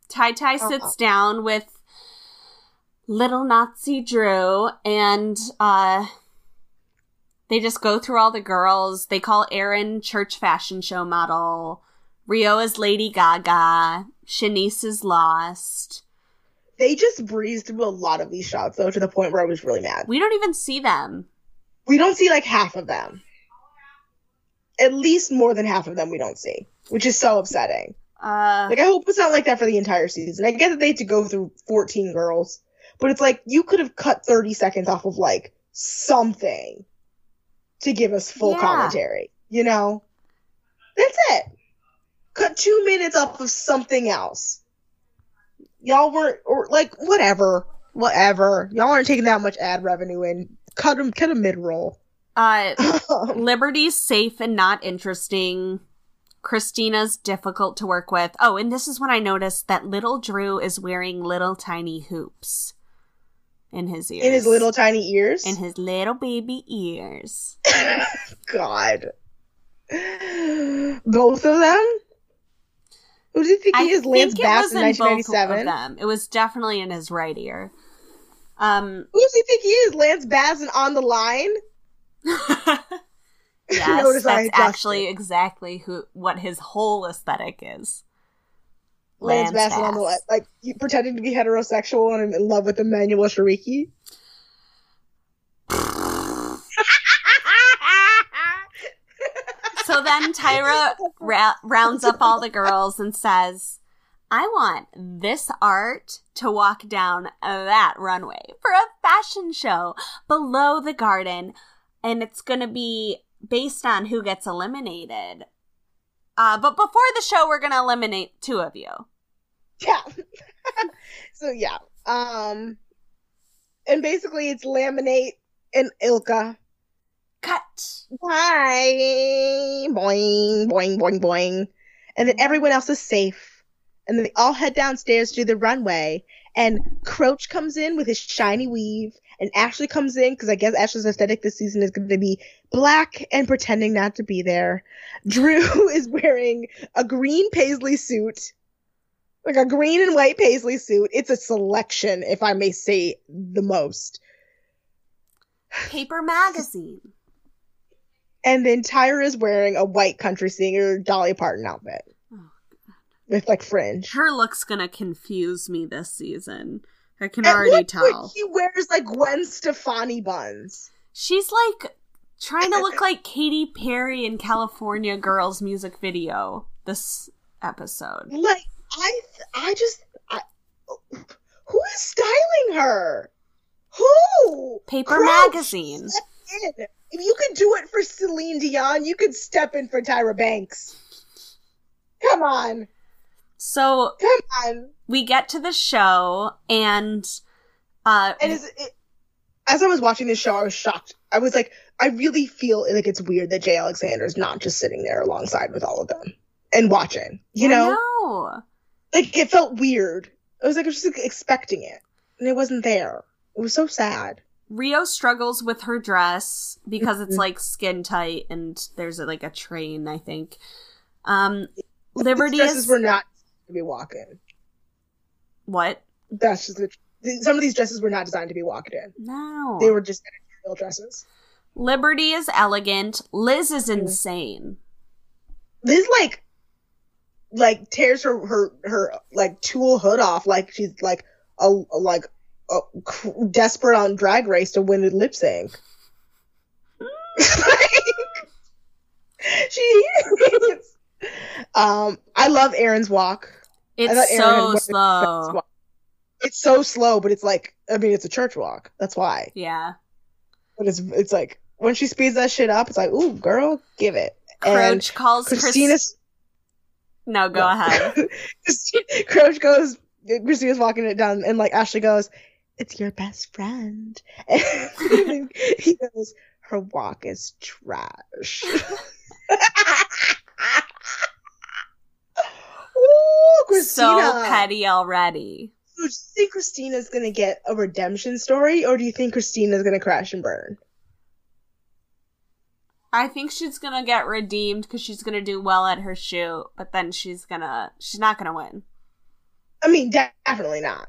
Tai Tai Uh-huh. sits down with little Nazi Drew and uh they just go through all the girls. They call Erin church fashion show model. Rio is Lady Gaga. Shanice is lost. They just breezed through a lot of these shots though to the point where I was really mad. We don't even see them. We don't see like half of them. At least more than half of them we don't see, which is so upsetting. Uh Like I hope it's not like that for the entire season. I get that they had to go through 14 girls, but it's like you could have cut 30 seconds off of like something to give us full Yeah. commentary. You know? That's it. Cut two minutes off of something else. Y'all weren't, or like whatever, whatever. Y'all aren't taking that much ad revenue in. Cut them, cut a mid roll. uh Liberty's safe and not interesting. Christina's difficult to work with. Oh, and this is when I noticed that little Drew is wearing little tiny hoops in his ears. in his little tiny ears. in his little baby ears. God. Both of them? Who do you think I he is? Lance it Bass in in both of 1997? them. It was definitely in his right ear. Um, Who does he think he is? Lance Bass and On the Line? yes, that's actually exactly who what his whole aesthetic is. Lance, Lance Bass, and On the Line. Like, pretending to be heterosexual and in love with Emmanuel Chriqui? So then Tyra ra- rounds up all the girls and says, I want this art to walk down that runway for a fashion show below the garden. And it's going to be based on who gets eliminated. Uh, but before the show, we're going to eliminate two of you. Yeah. so, yeah. Um, and basically, it's Laminate and Ilka. Cut. Bye. Boing, boing, boing, boing. And then everyone else is safe. And then they all head downstairs to the runway. And Croach comes in with his shiny weave. And Ashley comes in because I guess Ashley's aesthetic this season is going to be black and pretending not to be there. Drew is wearing a green paisley suit. Like a green and white paisley suit. It's a selection, if I may say the most. Paper magazine. And then Tyra is wearing a white country singer Dolly Parton outfit Oh, with like fringe. Her look's to confuse me this season I can At already tell. he wears like Gwen Stefani buns. She's like trying to look like Katy Perry in California Girls music video this episode. Like I, I just, I, who is styling her? Who? Paper Crouch, Magazine. If you could do it for Celine Dion, you could step in for Tyra Banks. Come on, So come on. we get to the show and uh And is it, as I was watching this show, I was shocked. I was like, I really feel like it's weird that J. Alexander's not just sitting there alongside with all of them and watching. You I know, know. like it felt weird. I was like, I was just like, expecting it, and it wasn't there. It was so sad. Rio struggles with her dress because it's Mhm. like skin tight and there's like a train, I think. Um These Liberty dresses is were not to be walking. what? That's just the, some of these dresses were not designed to be walked in. No. They were just editorial dresses. Liberty is elegant. Liz is Mhm. insane. Liz like like tears her her her like tulle hood off like she's like a- like a, desperate on drag race to win a lip sync. Like, she is. Um, I love Aaron's walk. It's so one of the best slow. It's so slow, but it's like I mean, it's a church walk. That's why. Yeah. But it's it's like when she speeds that shit up, it's like, ooh, girl, give it. And Croach calls Christina's. Christina. No, go ahead. Croach goes, Christina's walking it down, and like Ashley goes, "It's your best friend," and he goes, "Her walk is trash." Ooh, Christina. So petty already. So do you think Christina's gonna get a redemption story, or do you think Christina's gonna crash and burn? I think she's gonna get redeemed because she's gonna do well at her shoot, but then she's gonna she's not gonna win. I mean, definitely not.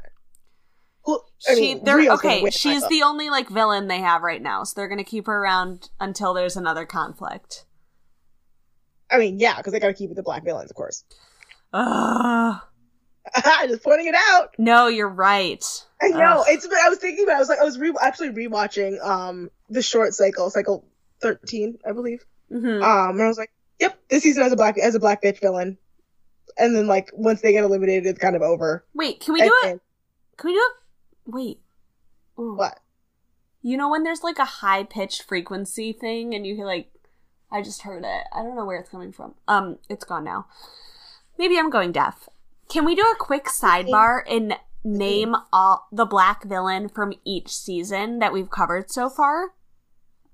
Well, I she mean, they're Rio's okay. She's the only like villain they have right now, so they're gonna keep her around until there's another conflict. I mean, yeah, because they gotta keep it the black villains, of course. Ugh. Just pointing it out. No, you're right. I know. Ugh. It's. I was thinking about. it. I was like, I was re- actually rewatching um the short cycle, cycle thirteen, I believe. hmm Um, and I was like, yep, this season has a black as a black bitch villain. And then like once they get eliminated, it's kind of over. Wait, can we do And- it? Can we do it? Wait. Ooh. What? You know when there's like a high pitched frequency thing and you hear like I just heard it. I don't know where it's coming from. Um, it's gone now. Maybe I'm going deaf. Can we do a quick sidebar and name all the black villain from each season that we've covered so far?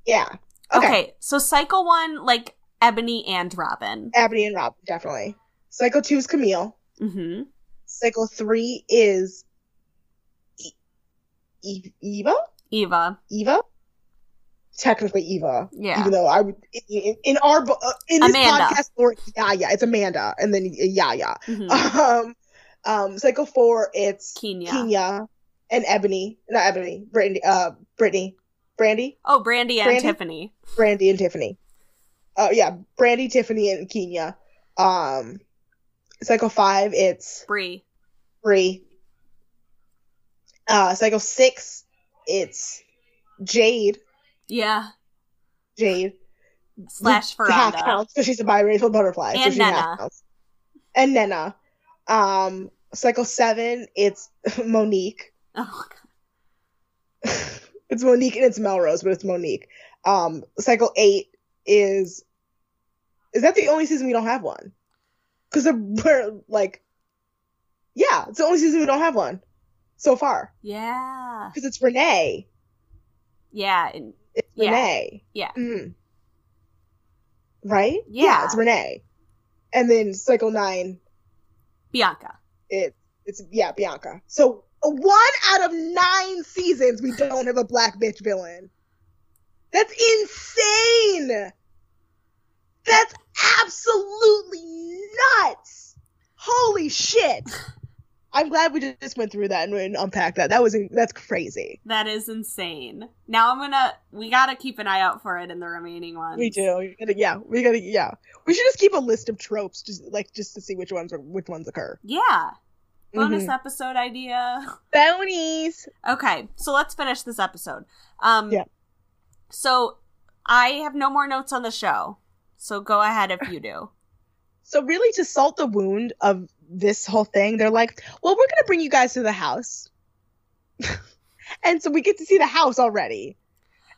Yeah. Okay, Okay. so cycle one, like Ebony and Robin. Ebony and Rob, definitely. Cycle two is Camille. Mm-hmm. Cycle three is e- Eva. Eva. Eva. Technically Eva. Yeah. Even though I would in, in our uh, in this Amanda. podcast, Lord, yeah, It's Amanda, and then Yaya. Mhm. Um, um, cycle four, it's Kenya. Kenya and Ebony, not Ebony, Brandy, uh, Brittany, Brandy, Oh, Brandy and Brandy? Tiffany. Brandy and Tiffany. Oh yeah, Brandy, Tiffany, and Kenya. Um, cycle five, it's Bree. Bree. Uh, cycle six, it's Jade, Yeah. Jade. Slash The half counts because she's a biracial butterfly. so And she half Nena. counts. And Nena. Um, cycle seven, it's Monique. Oh, it's Monique and it's Melrose, but it's Monique. Um, cycle eight is is that the only season we don't have one? Because we're like, yeah, it's the only season we don't have one so far. yeah. Because it's Renee. Yeah. And It's Yeah. Renee. Yeah. Mhm. Right? Yeah. it's Renee. And then cycle nine, Bianca. it it's yeah Bianca. So uh, one out of nine seasons we don't have a black bitch villain. That's insane. That's absolutely nuts. Holy shit. I'm glad we just went through that and, and unpacked that. That was that's crazy. That is insane. Now I'm gonna. We gotta keep an eye out for it in the remaining ones. We do. We gotta, yeah, we gotta. Yeah, we should just keep a list of tropes, just like just to see which ones are, which ones occur. Yeah. bonus Mhm. episode idea. Bonies. Okay, so let's finish this episode. Um, Yeah. So I have no more notes on the show. So go ahead if you do. So really, to salt the wound of this whole thing, they're like, "Well, we're gonna bring you guys to the house," and so we get to see the house already.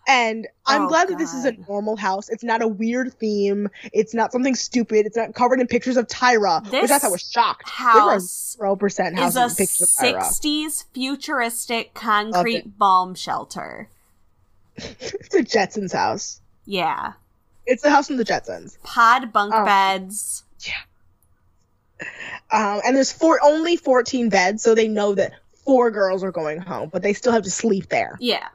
And I'm Oh, glad that this is a normal house. It's not a weird theme. It's not something stupid. It's not covered in pictures of Tyra, which I thought was shocked. House percent is a pictures of Tyra. 60s futuristic concrete bomb shelter. it's a Jetsons house. Yeah. It's the house from the Jetsons. Pod bunk Oh. beds. Um, and there's four only 14 beds, so they know that four girls are going home, but they still have to sleep there. Yeah.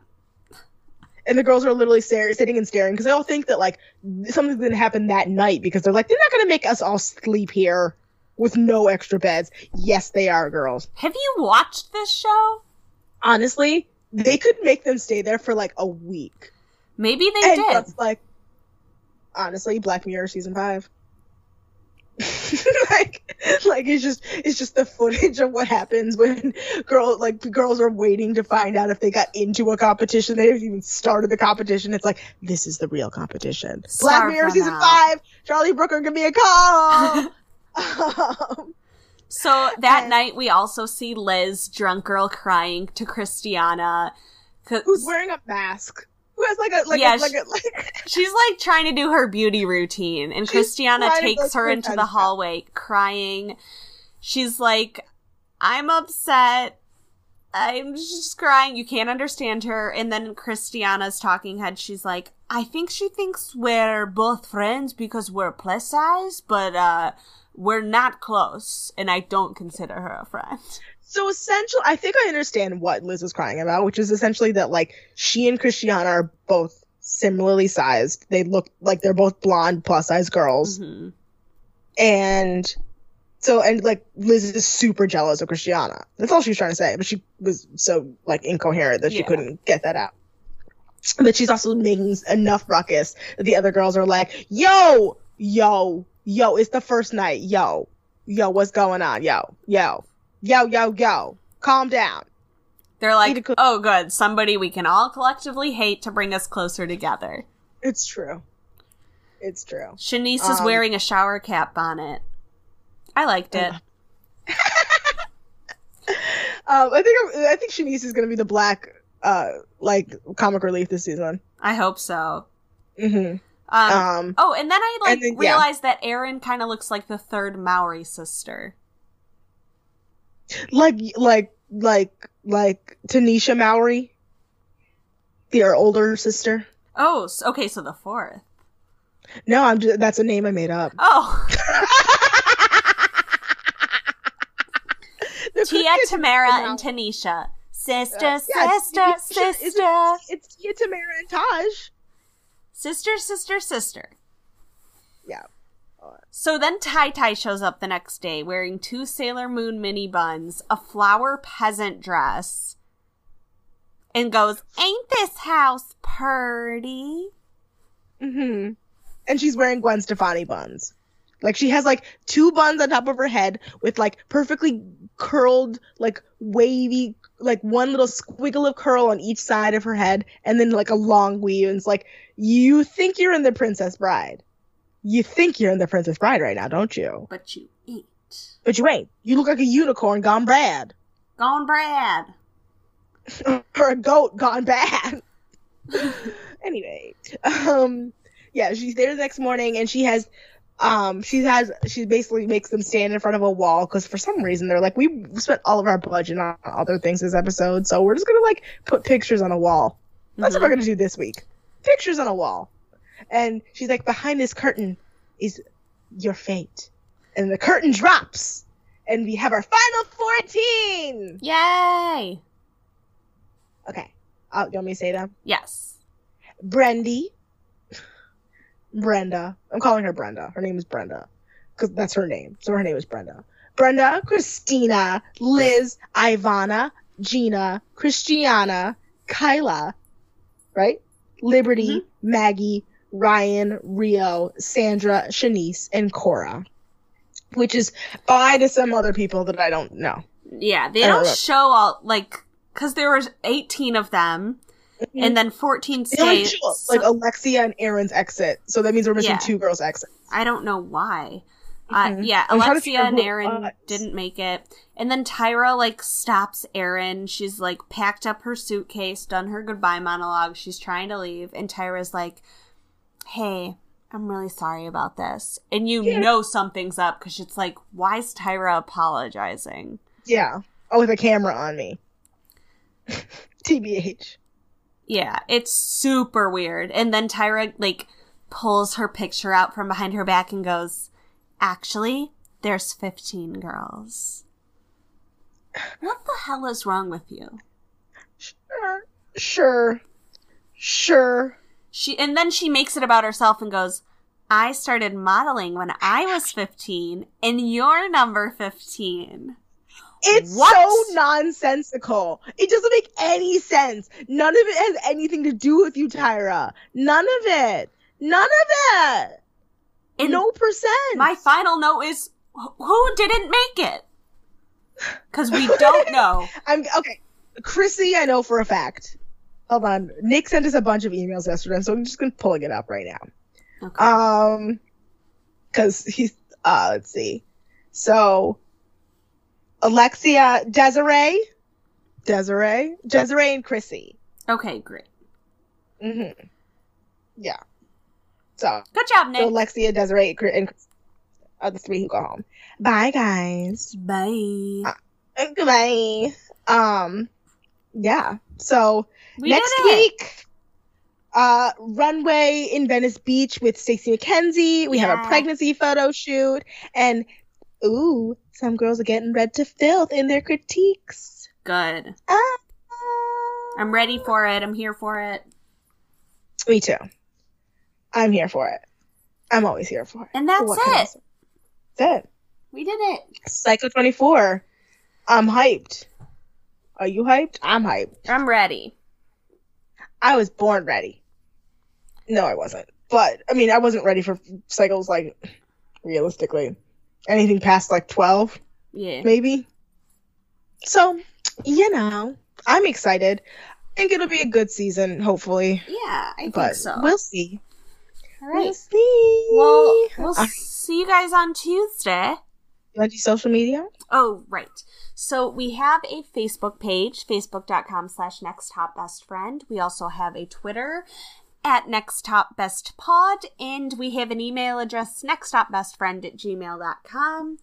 and the girls are literally stare- sitting and staring because they all think that like something's gonna happen that night because they're like they're not gonna make us all sleep here with no extra beds. Yes, they are girls. Have you watched this show? Honestly, they could make them stay there for like a week. Maybe they and did. that's like honestly, Black Mirror season five. like like it's just it's just the footage of what happens when girls like girls are waiting to find out if they got into a competition. They haven't even started the competition. It's like this is the real competition. Black mirror season out. five. Charlie brooker give me a call um, So that And- night we also see Liz, drunk girl, crying to Christiana. who's wearing a mask who has like a like Yeah, a, like she- a like She's like trying to do her beauty routine, and She's Christiana takes her into the hallway crying. She's like, I'm upset. I'm just crying. You can't understand her. And then Christiana's talking head. She's like, I think she thinks we're both friends because we're plus size, but uh, we're not close, and I don't consider her a friend. So essentially, I think I understand what Liz was crying about, which is essentially that like she and Christiana are both similarly sized. They look like they're both blonde plus size girls, hmm and so and like Liz is super jealous of Christiana. That's all she was trying to say, but she was so like incoherent that she Yeah. couldn't get that out. But she's also making enough ruckus that the other girls are like, "Yo, yo, yo! It's the first night, yo, yo, what's going on, yo, yo, yo, yo, yo? Calm down." They're like, cook- oh, good. Somebody we can all collectively hate to bring us closer together. It's true. It's true. Shanice is Um, wearing a shower cap bonnet. I liked it. Um, I think I think Shanice is gonna be the black, uh, like comic relief this season. I hope so. hmm Um, Um, oh, and then I like then- yeah. realized that Erin kind of looks like the third Mowry sister. Like like like like Tanisha Mowry, their older sister. Oh, okay, so the fourth. No, I'm just that's a name I made up. Oh, Tia, Tamara, and Tanisha. Sister, Uh, yeah, sister, it's- it's- sister. It's Tia Tamara and Tahj. Sister, sister, sister. Yeah. So then Tai Tai shows up the next day wearing two Sailor Moon mini buns, a flower peasant dress, and goes, Ain't this house purty? hmm And she's wearing Gwen Stefani buns. Like she has like two buns on top of her head with like perfectly curled, like wavy, like one little squiggle of curl on each side of her head, and then like a long weave. And it's like, you think you're in the Princess Bride. You think you're in the Princess Bride right now, don't you? But you ain't. But you ain't. You look like a unicorn gone bad. Gone bad. or a goat gone bad. anyway, um, yeah, she's there the next morning and she has, um, she has, she basically makes them stand in front of a wall because for some reason they're like, we spent all of our budget on other things this episode, so we're just gonna like put pictures on a wall. That's what we're gonna do this week. Pictures on a wall. And she's like, behind this curtain is your fate. And the curtain drops. And we have our final 14! Yay! Okay. Uh, you want me to say them? Yes. Brendy. Brenda. I'm calling her Brenda. Her name is Brenda. Because that's her name. So her name is Brenda. Brenda, Christina, Liz, Ivana, Gina, Christiana, Kyla, right? Liberty, Maggie, Ryan, Rio, Sandra, Shanice, and Cora. Which is bye to some other people that I don't know. Yeah, they don't don't show all like because there was eighteen of them, and then fourteen They only stayed. show, like Alexia and Aaron's exit, so that means we're missing Yeah. two girls' exit. I don't know why. Uh, Mhm. yeah, I'm Alexia and Aaron didn't make it. And then Tyra, like, stops Aaron. She's, like, packed up her suitcase, done her goodbye monologue. She's trying to leave. And Tyra's like, hey, I'm really sorry about this. And you Yeah. know something's up because it's like, why is Tyra apologizing? Yeah. Oh, with a camera on me. TBH. Yeah, it's super weird. And then Tyra, like, pulls her picture out from behind her back and goes, Actually, there's 15 girls. What the hell is wrong with you? Sure. Sure. Sure. She and then she makes it about herself and goes, I started modeling when I was 15 and you're number 15. It's What? so nonsensical. It doesn't make any sense. None of it has anything to do with you, Tyra. None of it. None of it. And no percent. my final note is who didn't make it? Cuz we don't know. I'm okay. Chrissy, I know for a fact. Hold on. Nick sent us a bunch of emails yesterday, so I'm just gonna pulling it up right now. Okay. Um, because he's uh, let's see. So, Alexia, Desiree, Desiree, Desiree, and Chrissy. okay, great. Mm-hmm. Yeah. So, Good job, Nick. so. Alexia, Desiree, and are the three who go home. Bye, guys. Bye. Uh, Goodbye. Um, yeah. So We next week, uh, runway in Venice Beach with Stacey McKenzie. We have a pregnancy photo shoot, and ooh, some girls are getting read to filth in their critiques. Good. Ah. I'm ready for it. I'm here for it. Me too. I'm here for it. I'm always here for it. And that's What it. say? That's it. We did it. Psycho 24. I'm hyped. Are you hyped? I'm hyped. I'm ready. I was born ready. No, I wasn't. But I mean, I wasn't ready for cycles like realistically anything past like 12, Yeah. maybe. So, you know, I'm excited. I think it'll be a good season, hopefully. Yeah, I But think so. we'll see. All We'll see. Well, we'll right. see you guys on Tuesday. Social media? Oh, right. So we have a Facebook page, facebook.com slash next top best friend. We also have a Twitter at next top best pod, and we have an email address, next top best friend at gmail.com.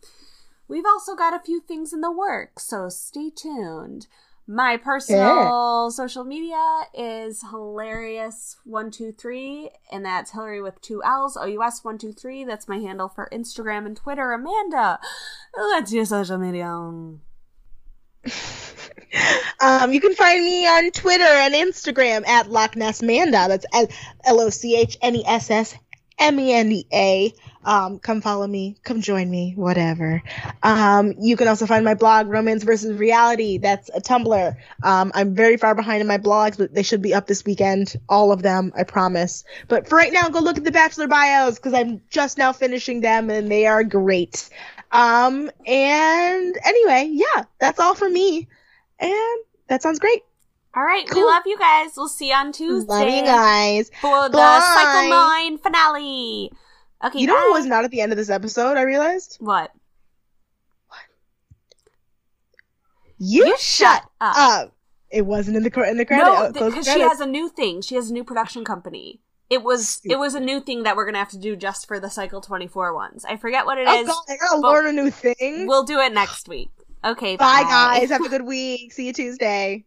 We've also got a few things in the works, so stay tuned. My personal social media is hilarious123, and that's Hillary with two L's, OUS123. That's my handle for Instagram and Twitter. Amanda, what's your social media? Um, you can find me on Twitter and Instagram at Loch Ness Manda. That's L O C H N E S S M E N D A. Um, come follow me, come join me, whatever. Um, you can also find my blog, Romance versus Reality. That's a Tumblr. Um, I'm very far behind in my blogs, but they should be up this weekend. All of them, I promise. But for right now, go look at the Bachelor bios because I'm just now finishing them and they are great. Um, and anyway, yeah, that's all for me. And that sounds great. All right, we Cool. love you guys. We'll see you on Tuesday Love you guys. for the Cycle 9 finale. Okay, You know what was not at the end of this episode? I realized What? you, You shut up. up. It wasn't in the cr- in the credit. No, uh, because she has a new thing. She has a new production company. It was it was a new thing that we're gonna have to do just for the Cycle 24 ones. I forget what it Oh is. god, I gotta learn a new thing. We'll do it next week. Okay, Bye guys. Have a good week. See you Tuesday.